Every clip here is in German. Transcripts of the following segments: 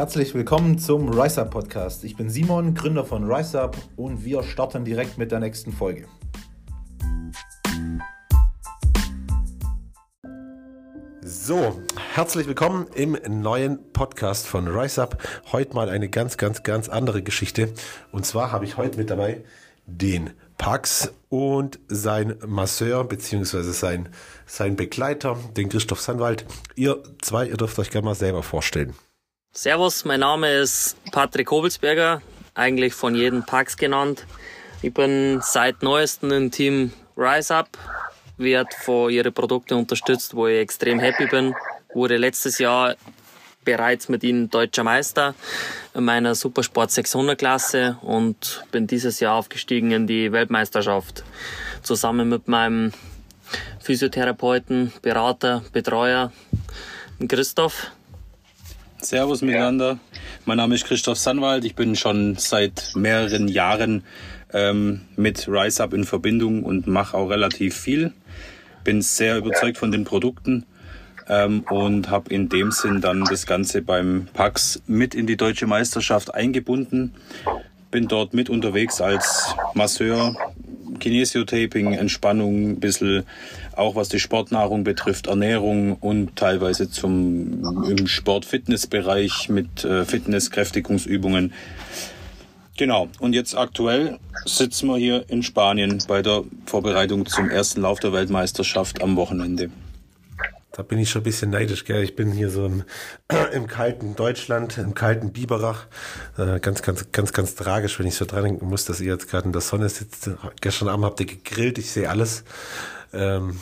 Herzlich willkommen zum RiseUp Podcast. Ich bin Simon, Gründer von RiseUp und wir starten direkt mit der nächsten Folge. So, herzlich willkommen im neuen Podcast von RiseUp. Heute mal eine ganz, ganz, ganz andere Geschichte. Und zwar habe ich heute mit dabei den Pax und sein Masseur bzw. Sein, sein Begleiter, den Christoph Sanwald. Ihr zwei, ihr dürft euch gerne mal selber vorstellen. Servus, mein Name ist Patrick Hobelsberger, eigentlich von jedem Pax genannt. Ich bin seit neuestem im Team RiseUp, wird von ihren Produkten unterstützt, wo ich extrem happy bin. Wurde letztes Jahr bereits mit ihnen deutscher Meister in meiner Supersport 600 Klasse und bin dieses Jahr aufgestiegen in die Weltmeisterschaft. Zusammen mit meinem Physiotherapeuten, Berater, Betreuer, Christoph. Servus miteinander. Mein Name ist Christoph Sanwald. Ich bin schon seit mehreren Jahren ähm, mit RiseUp in Verbindung und mache auch relativ viel. Bin sehr überzeugt von den Produkten ähm, und habe in dem Sinn dann das Ganze beim PAX mit in die deutsche Meisterschaft eingebunden. Bin dort mit unterwegs als Masseur, Kinesiotaping, Entspannung, ein bisschen auch was die Sportnahrung betrifft, Ernährung und teilweise zum im Sport-Fitness-Bereich mit äh, Fitness-Kräftigungsübungen. Genau, und jetzt aktuell sitzen wir hier in Spanien bei der Vorbereitung zum ersten Lauf der Weltmeisterschaft am Wochenende. Da bin ich schon ein bisschen neidisch, gell? Ich bin hier so im, im kalten Deutschland, im kalten Biberach. Äh, ganz, ganz, ganz, ganz tragisch, wenn ich so dran denken muss, dass ihr jetzt gerade in der Sonne sitzt. Gestern Abend habt ihr gegrillt, ich sehe alles. Ähm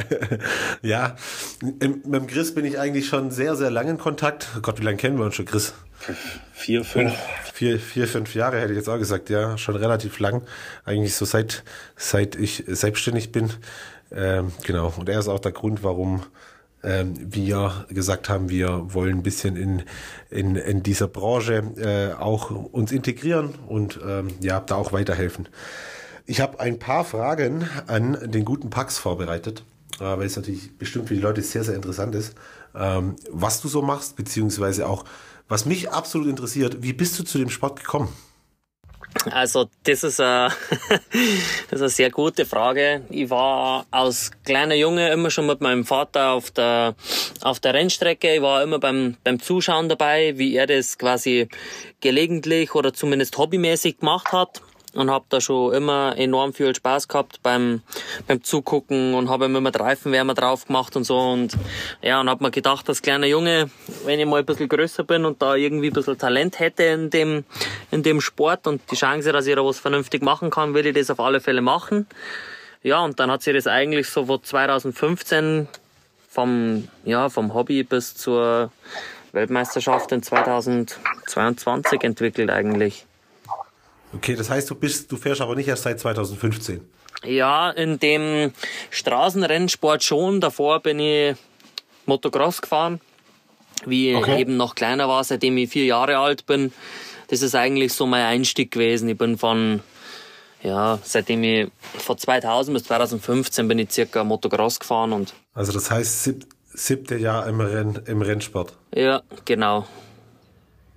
ja, mit dem Chris bin ich eigentlich schon sehr, sehr lange in Kontakt. Oh Gott, wie lange kennen wir uns schon, Chris? Vier, fünf. Vier, vier, fünf Jahre hätte ich jetzt auch gesagt, ja, schon relativ lang. Eigentlich so seit, seit ich selbstständig bin. Ähm, genau. Und er ist auch der Grund, warum ähm, wir gesagt haben, wir wollen ein bisschen in, in, in dieser Branche äh, auch uns integrieren und ähm, ja, da auch weiterhelfen. Ich habe ein paar Fragen an den guten Pax vorbereitet, äh, weil es natürlich bestimmt für die Leute sehr, sehr interessant ist, ähm, was du so machst, beziehungsweise auch, was mich absolut interessiert, wie bist du zu dem Sport gekommen? Also das ist, eine, das ist eine sehr gute Frage. Ich war als kleiner Junge immer schon mit meinem Vater auf der, auf der Rennstrecke. Ich war immer beim, beim Zuschauen dabei, wie er das quasi gelegentlich oder zumindest hobbymäßig gemacht hat und habe da schon immer enorm viel Spaß gehabt beim beim Zugucken und habe immer Reifenwärmer drauf gemacht und so und ja und habe mir gedacht als kleiner Junge wenn ich mal ein bisschen größer bin und da irgendwie ein bisschen Talent hätte in dem in dem Sport und die Chance dass ich da was vernünftig machen kann würde ich das auf alle Fälle machen. Ja und dann hat sich das eigentlich so von 2015 vom ja vom Hobby bis zur Weltmeisterschaft in 2022 entwickelt eigentlich Okay, das heißt, du bist, du fährst aber nicht erst seit 2015. Ja, in dem Straßenrennsport schon. Davor bin ich Motocross gefahren, wie okay. ich eben noch kleiner war, seitdem ich vier Jahre alt bin. Das ist eigentlich so mein Einstieg gewesen. Ich bin von, ja, seitdem ich, von 2000 bis 2015 bin ich circa Motocross gefahren und. Also das heißt sieb, siebte Jahr im, Renn, im Rennsport. Ja, genau.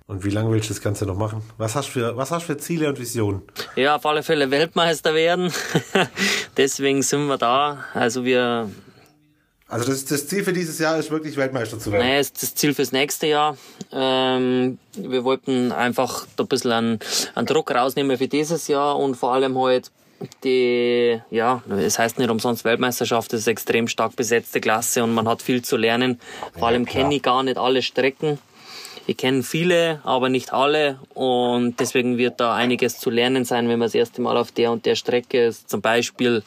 Und wie lange willst du das Ganze noch machen? Was hast du für, was hast für Ziele und Visionen? Ja, auf alle Fälle Weltmeister werden. Deswegen sind wir da. Also wir. Also das, das Ziel für dieses Jahr ist wirklich Weltmeister zu werden? Nein, ist das Ziel fürs nächste Jahr. Ähm, wir wollten einfach da ein bisschen einen, einen Druck rausnehmen für dieses Jahr und vor allem halt die, ja, es heißt nicht umsonst Weltmeisterschaft, das ist eine extrem stark besetzte Klasse und man hat viel zu lernen. Vor allem ja, kenne ich gar nicht alle Strecken. Ich kenne viele, aber nicht alle und deswegen wird da einiges zu lernen sein, wenn man das erste Mal auf der und der Strecke ist. Zum Beispiel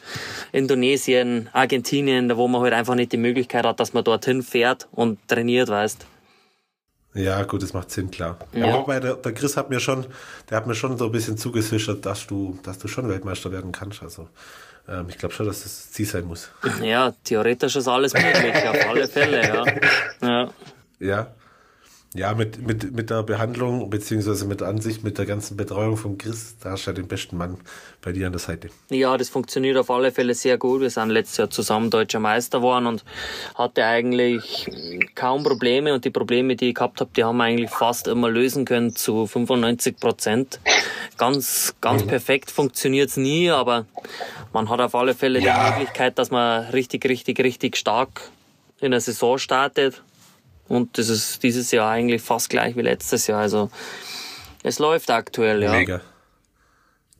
Indonesien, Argentinien, wo man halt einfach nicht die Möglichkeit hat, dass man dorthin fährt und trainiert, weißt. Ja, gut, das macht Sinn, klar. Ja. Aber der, der Chris hat mir schon, der hat mir schon so ein bisschen zugesichert, dass du, dass du schon Weltmeister werden kannst. Also ähm, ich glaube schon, dass das Ziel sein muss. Ja, theoretisch ist alles möglich, auf alle Fälle, ja. Ja. ja. Ja, mit, mit, mit der Behandlung, beziehungsweise mit der Ansicht, mit der ganzen Betreuung von Chris, da hast du ja den besten Mann bei dir an der Seite. Ja, das funktioniert auf alle Fälle sehr gut. Wir sind letztes Jahr zusammen deutscher Meister geworden und hatte eigentlich kaum Probleme und die Probleme, die ich gehabt habe, die haben wir eigentlich fast immer lösen können zu 95 Prozent. Ganz, ganz mhm. perfekt funktioniert's nie, aber man hat auf alle Fälle ja. die Möglichkeit, dass man richtig, richtig, richtig stark in der Saison startet und das ist dieses Jahr eigentlich fast gleich wie letztes Jahr. Also es läuft aktuell, ja. Mega.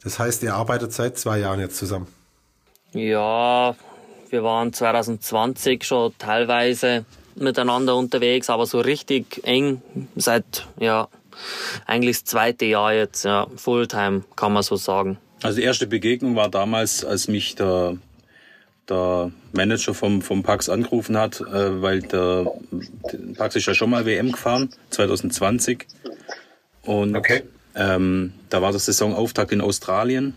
Das heißt, ihr arbeitet seit zwei Jahren jetzt zusammen? Ja, wir waren 2020 schon teilweise miteinander unterwegs, aber so richtig eng seit, ja, eigentlich das zweite Jahr jetzt, ja, Fulltime, kann man so sagen. Also die erste Begegnung war damals, als mich der der Manager vom, vom Pax angerufen hat, äh, weil der, der Pax ist ja schon mal WM gefahren, 2020. Und okay. ähm, da war der Saisonauftakt in Australien.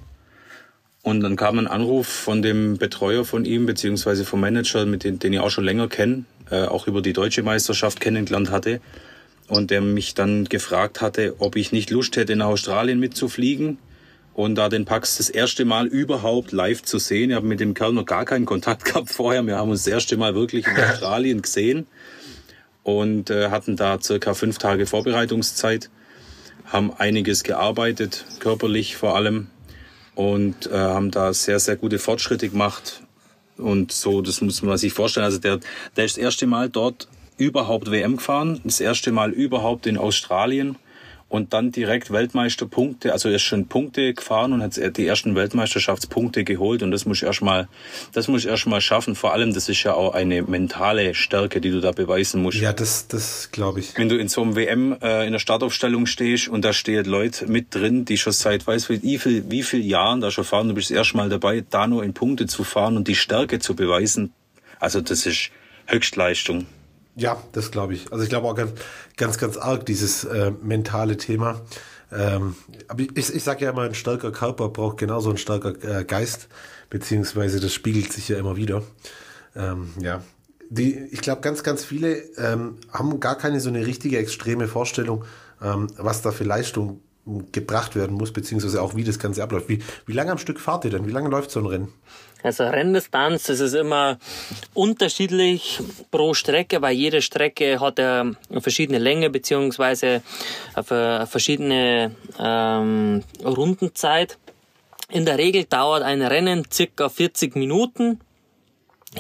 Und dann kam ein Anruf von dem Betreuer von ihm, beziehungsweise vom Manager, mit dem, den ich auch schon länger kenne, äh, auch über die deutsche Meisterschaft kennengelernt hatte. Und der mich dann gefragt hatte, ob ich nicht Lust hätte, nach Australien mitzufliegen und da den Pax das erste Mal überhaupt live zu sehen. Ich habe mit dem Kerl noch gar keinen Kontakt gehabt vorher. Wir haben uns das erste Mal wirklich in Australien gesehen und äh, hatten da circa fünf Tage Vorbereitungszeit, haben einiges gearbeitet, körperlich vor allem und äh, haben da sehr, sehr gute Fortschritte gemacht. Und so, das muss man sich vorstellen. Also der, der ist das erste Mal dort überhaupt WM gefahren, das erste Mal überhaupt in Australien und dann direkt Weltmeisterpunkte, also er ist schon Punkte gefahren und hat die ersten Weltmeisterschaftspunkte geholt und das muss ich erstmal, das muss ich erstmal schaffen. Vor allem, das ist ja auch eine mentale Stärke, die du da beweisen musst. Ja, das, das glaube ich. Wenn du in so einem WM äh, in der Startaufstellung stehst und da stehen Leute mit drin, die schon seit weiß wie viel, wie viel Jahren da schon fahren, du bist erstmal dabei, da nur in Punkte zu fahren und die Stärke zu beweisen. Also das ist Höchstleistung. Ja, das glaube ich. Also ich glaube auch ganz, ganz, ganz arg dieses äh, mentale Thema. Ähm, aber ich, ich sage ja immer, ein starker Körper braucht genauso ein starker äh, Geist, beziehungsweise das spiegelt sich ja immer wieder. Ähm, ja, die, ich glaube, ganz, ganz viele ähm, haben gar keine so eine richtige extreme Vorstellung, ähm, was da für Leistung gebracht werden muss, beziehungsweise auch wie das Ganze abläuft. Wie, wie lange am Stück fahrt ihr denn? Wie lange läuft so ein Rennen? Also Renndistanz, das ist immer unterschiedlich pro Strecke, weil jede Strecke hat eine verschiedene Länge beziehungsweise eine verschiedene ähm, Rundenzeit. In der Regel dauert ein Rennen circa 40 Minuten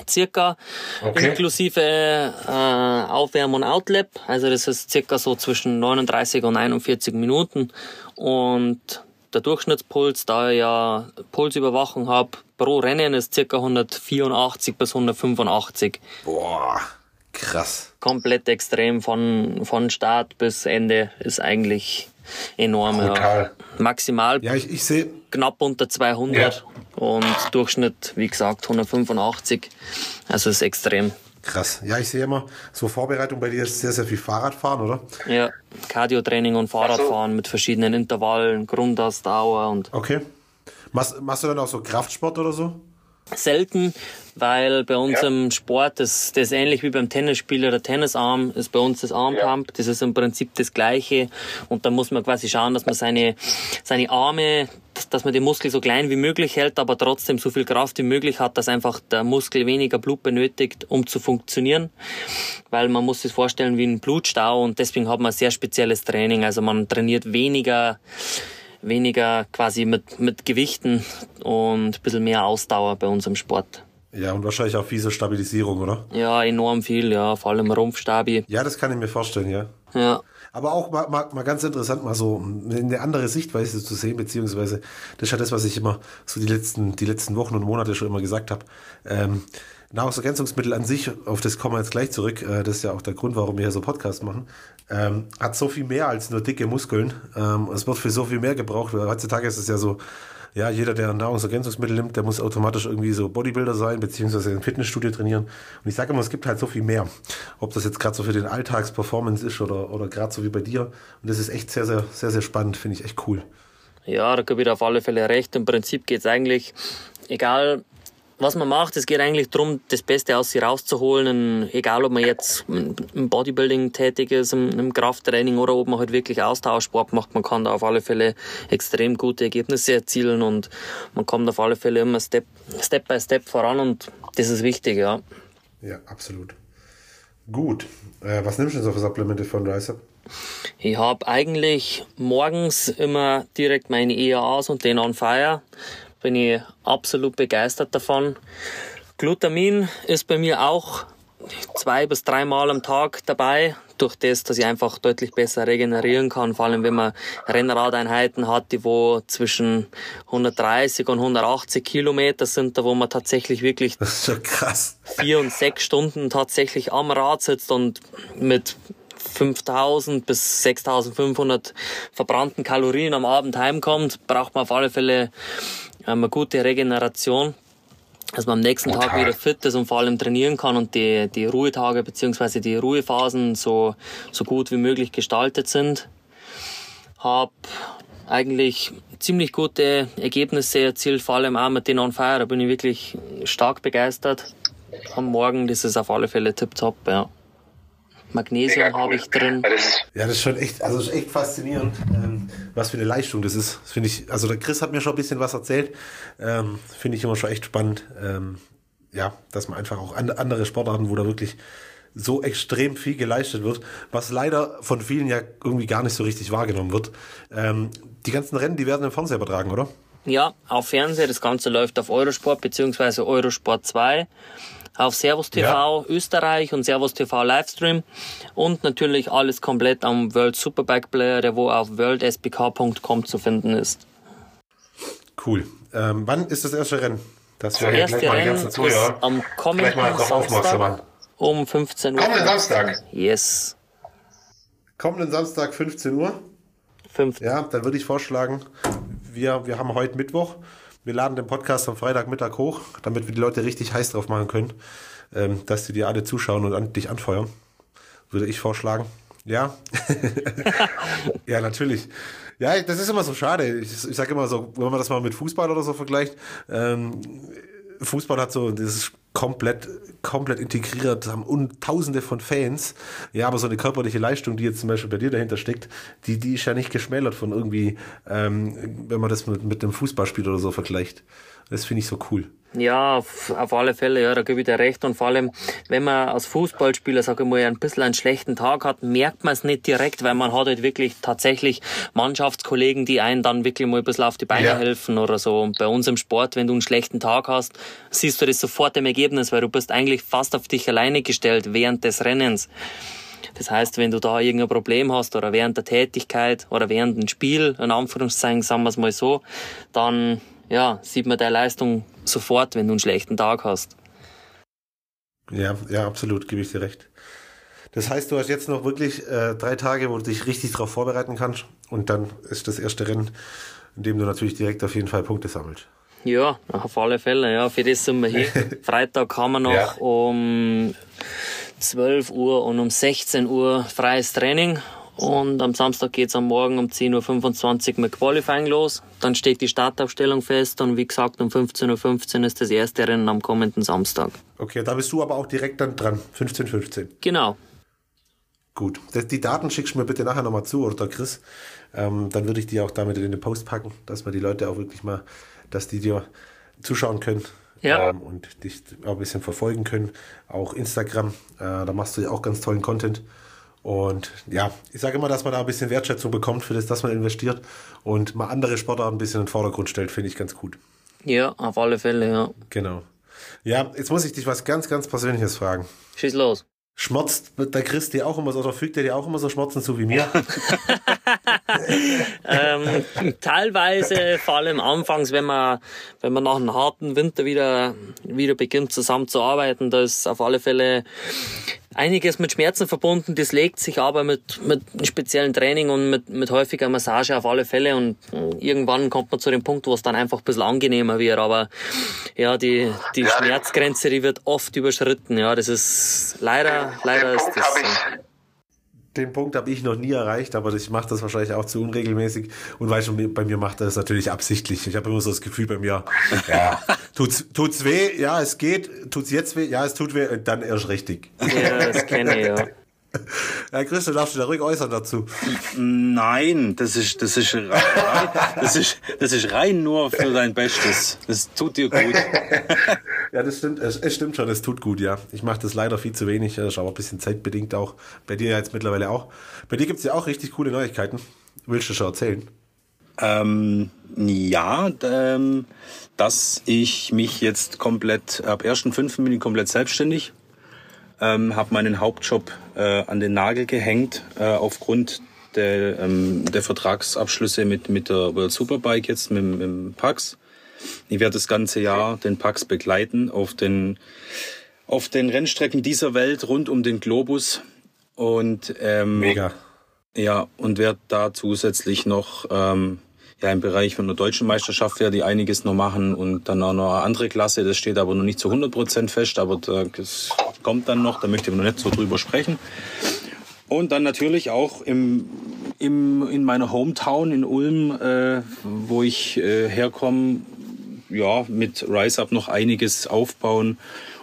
circa okay. inklusive äh, Aufwärm und Outlap. Also das ist circa so zwischen 39 und 41 Minuten. Und der Durchschnittspuls, da ich ja Pulsüberwachung habe, pro Rennen ist circa 184 bis 185. Boah, krass. Komplett extrem von, von Start bis Ende ist eigentlich enorm. Ja. Maximal ja, ich, ich sehe knapp unter 200 ja. Und Durchschnitt, wie gesagt, 185. Also ist extrem. Krass. Ja, ich sehe immer, so Vorbereitung bei dir ist sehr, sehr viel Fahrradfahren, oder? Ja, Cardio-Training und Fahrradfahren so. mit verschiedenen Intervallen, Grundausdauer und. Okay. Machst, machst du dann auch so Kraftsport oder so? Selten, weil bei uns ja. im Sport, das, das ist ähnlich wie beim Tennisspieler, der Tennisarm ist bei uns das Armpump, ja. das ist im Prinzip das Gleiche und da muss man quasi schauen, dass man seine, seine Arme, dass man den Muskel so klein wie möglich hält, aber trotzdem so viel Kraft wie möglich hat, dass einfach der Muskel weniger Blut benötigt, um zu funktionieren, weil man muss sich vorstellen wie ein Blutstau und deswegen hat man ein sehr spezielles Training, also man trainiert weniger weniger quasi mit, mit Gewichten und ein bisschen mehr Ausdauer bei uns im Sport. Ja, und wahrscheinlich auch fiese Stabilisierung, oder? Ja, enorm viel, ja, vor allem Rumpfstabi. Ja, das kann ich mir vorstellen, ja. Ja. Aber auch mal, mal, mal ganz interessant, mal so eine andere Sichtweise zu sehen, beziehungsweise das ist ja das, was ich immer so die letzten, die letzten Wochen und Monate schon immer gesagt habe. Ähm, Nahrungsergänzungsmittel an sich, auf das kommen wir jetzt gleich zurück, äh, das ist ja auch der Grund, warum wir hier so Podcast machen, ähm, hat so viel mehr als nur dicke Muskeln. Ähm, es wird für so viel mehr gebraucht. Heutzutage ist es ja so, ja, jeder, der Nahrungsergänzungsmittel nimmt, der muss automatisch irgendwie so Bodybuilder sein, beziehungsweise im Fitnessstudio trainieren. Und ich sage immer, es gibt halt so viel mehr. Ob das jetzt gerade so für den Alltagsperformance ist oder, oder gerade so wie bei dir. Und das ist echt sehr, sehr, sehr, sehr spannend, finde ich echt cool. Ja, da gebe ich auf alle Fälle recht. Im Prinzip geht es eigentlich, egal was man macht, es geht eigentlich darum, das Beste aus sich rauszuholen. egal, ob man jetzt im Bodybuilding tätig ist, im, Krafttraining oder ob man halt wirklich Austauschsport macht, man kann da auf alle Fälle extrem gute Ergebnisse erzielen und man kommt auf alle Fälle immer Step, Step by Step voran und das ist wichtig, ja. Ja, absolut. Gut. Äh, was nimmst du denn so für Supplemente von RiseUp? Ich habe eigentlich morgens immer direkt meine EAAs und den on fire bin ich absolut begeistert davon. Glutamin ist bei mir auch zwei bis dreimal am Tag dabei, durch das, dass ich einfach deutlich besser regenerieren kann, vor allem wenn man Rennradeinheiten hat, die wo zwischen 130 und 180 Kilometer sind, da wo man tatsächlich wirklich so vier und sechs Stunden tatsächlich am Rad sitzt und mit 5000 bis 6500 verbrannten Kalorien am Abend heimkommt, braucht man auf alle Fälle eine gute Regeneration, dass man am nächsten Total. Tag wieder fit ist und vor allem trainieren kann und die, die Ruhetage beziehungsweise die Ruhephasen so, so gut wie möglich gestaltet sind. Hab eigentlich ziemlich gute Ergebnisse erzielt, vor allem auch mit den On Fire, da bin ich wirklich stark begeistert. Am Morgen, das ist auf alle Fälle tipptopp, ja. Magnesium cool. habe ich drin. Ja, das ist schon echt, also ist echt faszinierend, ähm, was für eine Leistung das ist. Das finde ich, also der Chris hat mir schon ein bisschen was erzählt. Ähm, finde ich immer schon echt spannend. Ähm, ja, dass man einfach auch andere Sportarten, wo da wirklich so extrem viel geleistet wird, was leider von vielen ja irgendwie gar nicht so richtig wahrgenommen wird. Ähm, die ganzen Rennen, die werden im Fernseher übertragen, oder? Ja, auf Fernseher. Das Ganze läuft auf Eurosport bzw. Eurosport 2 auf Servus TV ja. Österreich und Servus TV Livestream und natürlich alles komplett am World Superbike Player, der wo auf worldspk.com zu finden ist. Cool. Ähm, wann ist das erste Rennen? Das, das erste Rennen ist am kommenden Samstag um 15 Uhr. Kommenden Samstag? Yes. Kommenden Samstag 15 Uhr? 15. Ja, dann würde ich vorschlagen, wir, wir haben heute Mittwoch. Wir laden den Podcast am Freitagmittag hoch, damit wir die Leute richtig heiß drauf machen können, ähm, dass die dir alle zuschauen und an, dich anfeuern. Würde ich vorschlagen. Ja. ja, natürlich. Ja, das ist immer so schade. Ich, ich sage immer so, wenn man das mal mit Fußball oder so vergleicht, ähm, Fußball hat so dieses komplett, komplett integriert, haben und tausende von Fans. Ja, aber so eine körperliche Leistung, die jetzt zum Beispiel bei dir dahinter steckt, die, die ist ja nicht geschmälert von irgendwie, ähm, wenn man das mit, mit einem Fußballspiel oder so vergleicht. Das finde ich so cool. Ja, auf, auf alle Fälle, ja, da gebe ich dir recht. Und vor allem, wenn man als Fußballspieler, sage ich mal, ein bisschen einen schlechten Tag hat, merkt man es nicht direkt, weil man hat halt wirklich tatsächlich Mannschaftskollegen, die einen dann wirklich mal ein bisschen auf die Beine ja. helfen oder so. Und bei uns im Sport, wenn du einen schlechten Tag hast, siehst du das sofort im Ergebnis, weil du bist eigentlich fast auf dich alleine gestellt während des Rennens. Das heißt, wenn du da irgendein Problem hast oder während der Tätigkeit oder während dem Spiel, in Anführungszeichen, sagen wir es mal so, dann ja, sieht man deine Leistung sofort, wenn du einen schlechten Tag hast. Ja, ja, absolut, gebe ich dir recht. Das heißt, du hast jetzt noch wirklich äh, drei Tage, wo du dich richtig darauf vorbereiten kannst und dann ist das erste Rennen, in dem du natürlich direkt auf jeden Fall Punkte sammelst. Ja, auf alle Fälle, ja, für das sind wir hier. Freitag haben wir noch ja. um 12 Uhr und um 16 Uhr freies Training und am Samstag geht's am Morgen um 10.25 Uhr mit Qualifying los. Dann steht die Startaufstellung fest und wie gesagt um 15.15 Uhr ist das erste Rennen am kommenden Samstag. Okay, da bist du aber auch direkt dann dran. 15.15 Uhr. Genau. Gut. Die Daten schickst du mir bitte nachher nochmal zu, oder Chris? Ähm, dann würde ich die auch damit in den Post packen, dass wir die Leute auch wirklich mal, dass die dir zuschauen können. Ja. Ähm, und dich auch ein bisschen verfolgen können. Auch Instagram, äh, da machst du ja auch ganz tollen Content. Und ja, ich sage immer, dass man da ein bisschen Wertschätzung bekommt für das, dass man investiert und mal andere Sportarten ein bisschen in den Vordergrund stellt, finde ich ganz gut. Ja, auf alle Fälle, ja. Genau. Ja, jetzt muss ich dich was ganz, ganz Persönliches fragen. Schieß los. Schmerzt der Chris dir auch immer so, oder fügt er dir auch immer so Schmerzen zu wie mir? ähm, teilweise, vor allem anfangs, wenn man, wenn man nach einem harten Winter wieder, wieder beginnt zusammen zu arbeiten, da ist auf alle Fälle einiges mit Schmerzen verbunden. Das legt sich aber mit, mit speziellen Training und mit, mit häufiger Massage auf alle Fälle. Und irgendwann kommt man zu dem Punkt, wo es dann einfach ein bisschen angenehmer wird. Aber ja, die, die ja, Schmerzgrenze, die wird oft überschritten. Ja, das ist leider, leider ist das. Den Punkt habe ich noch nie erreicht, aber ich mache das wahrscheinlich auch zu unregelmäßig. Und weißt du, bei mir macht das natürlich absichtlich. Ich habe immer so das Gefühl bei mir, ja, tut's, tut's weh? Ja, es geht. Tut's jetzt weh? Ja, es tut weh. Und dann erst richtig. Ja, das kenne ich, ja. Ja, Chris, du darfst dich da ruhig äußern dazu. Nein, das ist, das ist rein, das ist, das ist rein nur für dein Bestes. Das tut dir gut. Ja, das stimmt. Es, es stimmt schon, es tut gut, ja. Ich mache das leider viel zu wenig. Das ist aber ein bisschen zeitbedingt auch. Bei dir jetzt mittlerweile auch. Bei dir gibt's ja auch richtig coole Neuigkeiten. Willst du schon erzählen? Ähm, ja, ähm, dass ich mich jetzt komplett, ab 1.5. bin ich komplett selbstständig. Ähm, habe meinen Hauptjob äh, an den Nagel gehängt äh, aufgrund der, ähm, der Vertragsabschlüsse mit, mit der World Superbike jetzt, mit, mit dem Pax. Ich werde das ganze Jahr den Pax begleiten auf den, auf den Rennstrecken dieser Welt rund um den Globus. Und ähm, Mega. ja, und werde da zusätzlich noch ähm, ja im Bereich von der deutschen Meisterschaft werde ich einiges noch machen und dann auch noch eine andere Klasse. Das steht aber noch nicht zu 100 Prozent fest, aber das kommt dann noch. Da möchte ich noch nicht so drüber sprechen. Und dann natürlich auch im, im, in meiner Hometown in Ulm, äh, wo ich äh, herkomme, ja, mit Rise Up noch einiges aufbauen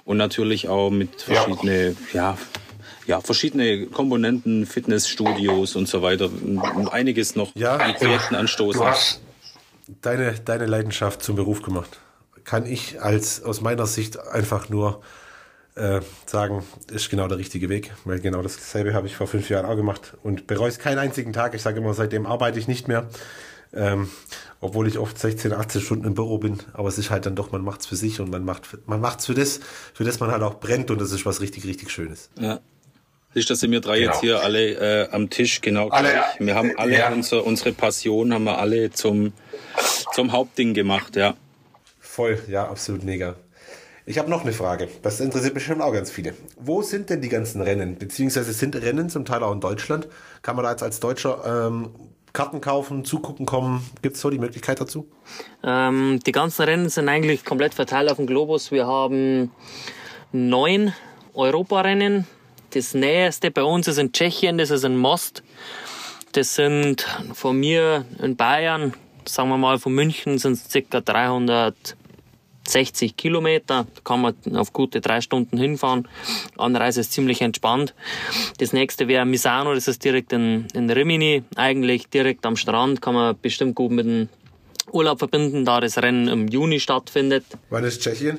und natürlich auch mit verschiedene, ja, ja, verschiedene Komponenten, Fitnessstudios und so weiter, einiges noch Ja, an Projekten anstoßen. Du hast deine, deine Leidenschaft zum Beruf gemacht. Kann ich als aus meiner Sicht einfach nur äh, sagen, ist genau der richtige Weg. Weil genau dasselbe habe ich vor fünf Jahren auch gemacht und bereue es keinen einzigen Tag. Ich sage immer, seitdem arbeite ich nicht mehr. Ähm, obwohl ich oft 16, 18 Stunden im Büro bin, aber es ist halt dann doch, man macht's für sich und man macht man macht's für das, für das man halt auch brennt und das ist was richtig, richtig Schönes. Ja. Du, dass sind wir drei Genau. jetzt hier alle äh, am Tisch genau Alle, gleich. Wir haben alle ja. unser, unsere Passion haben wir alle zum zum Hauptding gemacht, ja. Voll, ja, absolut mega. Ich habe noch eine Frage. Das interessiert mich schon auch ganz viele. Wo sind denn die ganzen Rennen? Beziehungsweise sind Rennen zum Teil auch in Deutschland? Kann man da jetzt als Deutscher ähm, Karten kaufen, zugucken kommen? Gibt es so die Möglichkeit dazu? Ähm, die ganzen Rennen sind eigentlich komplett verteilt auf dem Globus. Wir haben neun Europarennen. Das nächste bei uns ist in Tschechien, das ist in Most. Das sind von mir in Bayern, sagen wir mal von München, sind es ca. 360 Kilometer. Da kann man auf gute drei Stunden hinfahren. Anreise ist ziemlich entspannt. Das nächste wäre Misano, das ist direkt in, in Rimini, eigentlich direkt am Strand. Kann man bestimmt gut mit dem Urlaub verbinden, da das Rennen im Juni stattfindet. Wann ist Tschechien?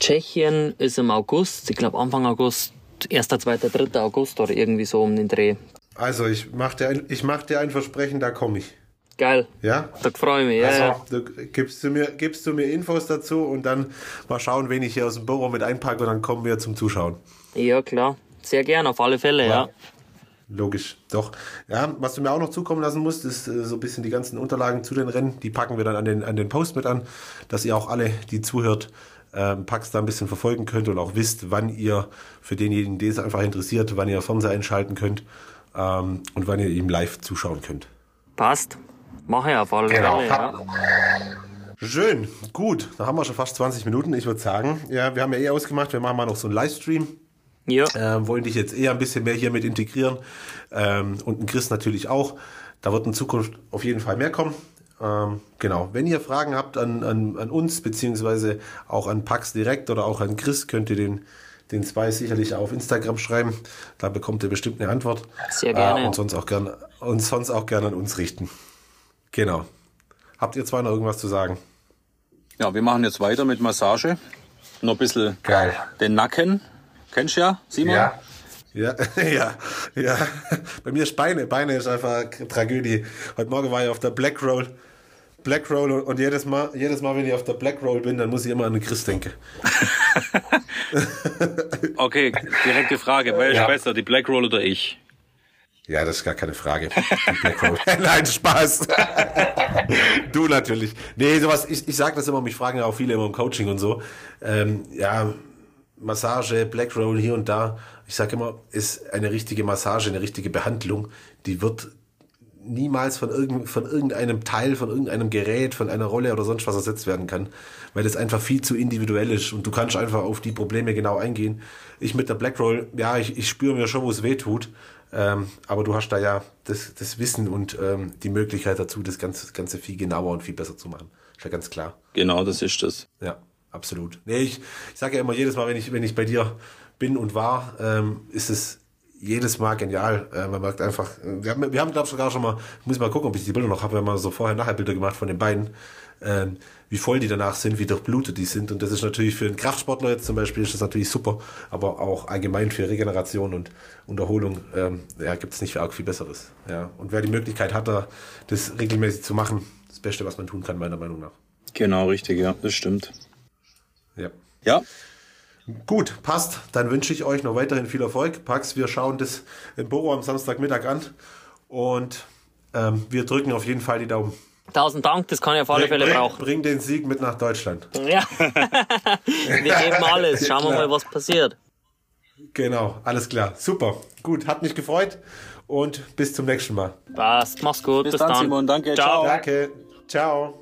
Tschechien ist im August, ich glaube Anfang August, 1., 2., 3. August oder irgendwie so um den Dreh. Also, ich mache dir, ein- ich mach dir ein Versprechen, da komme ich. Geil, Ja? da freue ich mich. Ja, ja. Du gibst du, mir, gibst du mir Infos dazu und dann mal schauen, wen ich hier aus dem Büro mit einpacke und dann kommen wir zum Zuschauen. ja, klar. Sehr gern, auf alle Fälle, ja. Logisch, doch. Ja, was du mir auch noch zukommen lassen musst, ist äh, so ein bisschen die ganzen Unterlagen zu den Rennen. Die packen wir dann an den, an den Post mit an, dass ihr auch alle, die zuhört, ähm, Pax da ein bisschen verfolgen könnt und auch wisst, wann ihr, für denjenigen, den es einfach interessiert, wann ihr Fernseher einschalten könnt ähm, und wann ihr ihm live zuschauen könnt. Passt. Mache ich auf alle Genau. Fälle, ja. Schön, gut. Da haben wir schon fast 20 Minuten. Ich würde sagen, ja, wir haben ja eh ausgemacht, wir machen mal noch so einen Livestream. Ja, ähm, wollen dich jetzt eher ein bisschen mehr hier mit integrieren ähm, und ein Chris natürlich auch. Da wird in Zukunft auf jeden Fall mehr kommen. Ähm, genau. Wenn ihr Fragen habt an, an, an uns, beziehungsweise auch an Pax direkt oder auch an Chris, könnt ihr den, den zwei sicherlich auf Instagram schreiben. Da bekommt ihr bestimmt eine Antwort. Sehr gerne. Äh, und sonst auch gerne und sonst auch gerne an uns richten. Genau. Habt ihr zwei noch irgendwas zu sagen? Ja, wir machen jetzt weiter mit Massage. Noch ein bisschen Geil. den Nacken. Kennst du ja, Simon? Ja. Ja, ja, ja. Bei mir ist Beine. Beine ist einfach Tragödie. Heute Morgen war ich auf der Black Roll. Black Roll und, und jedes Mal, jedes Mal, wenn ich auf der Black Roll bin, dann muss ich immer an den Chris denken. Okay, direkte Frage. Wer ist Ja. besser, die Black Roll oder ich? Ja, das ist gar keine Frage. Nein, Spaß. du natürlich. Nee, sowas, ich, ich sage das immer, mich fragen ja auch viele immer im Coaching und so. Ähm, ja, Massage, Black Roll hier und da. Ich sage immer, ist eine richtige Massage, eine richtige Behandlung, die wird niemals von, irgend, von irgendeinem Teil, von irgendeinem Gerät, von einer Rolle oder sonst was ersetzt werden kann, weil das einfach viel zu individuell ist und du kannst einfach auf die Probleme genau eingehen. Ich mit der Black Roll, ja, ich, ich spüre mir schon, wo es weh tut, Ähm, aber du hast da ja das, das Wissen und ähm, die Möglichkeit dazu, das ganze, das ganze viel genauer und viel besser zu machen. Ist ja ganz klar. Genau, das ist das. Ja, absolut. Nee, ich, ich sage ja immer jedes Mal, wenn ich, wenn ich bei dir bin und war, ähm, ist es jedes Mal genial. Äh, man merkt einfach, äh, wir haben, wir haben glaube ich, sogar schon mal, ich muss mal gucken, ob ich die Bilder noch habe, wir haben mal so vorher-nachher Bilder gemacht von den beiden, ähm, wie voll die danach sind, wie durchblutet die sind. Und das ist natürlich für einen Kraftsportler jetzt zum Beispiel, ist das natürlich super, aber auch allgemein für Regeneration und Unterholung ähm, ja, gibt es nicht arg viel Besseres. Ja. Und wer die Möglichkeit hat, da das regelmäßig zu machen, das Beste, was man tun kann, meiner Meinung nach. Genau, richtig, ja, das stimmt. Ja. Ja, Gut, passt. Dann wünsche ich euch noch weiterhin viel Erfolg. Pax, wir schauen das in Boro am Samstagmittag an und ähm, wir drücken auf jeden Fall die Daumen. Tausend Dank, das kann ich auf alle Fälle bring, brauchen. Bring den Sieg mit nach Deutschland. Ja. wir geben alles. Schauen wir mal, was passiert. Genau, alles klar. Super. Gut, hat mich gefreut und bis zum nächsten Mal. Passt. Mach's gut. bis, dann, Simon. Danke. Ciao. Ciao. Danke. Ciao.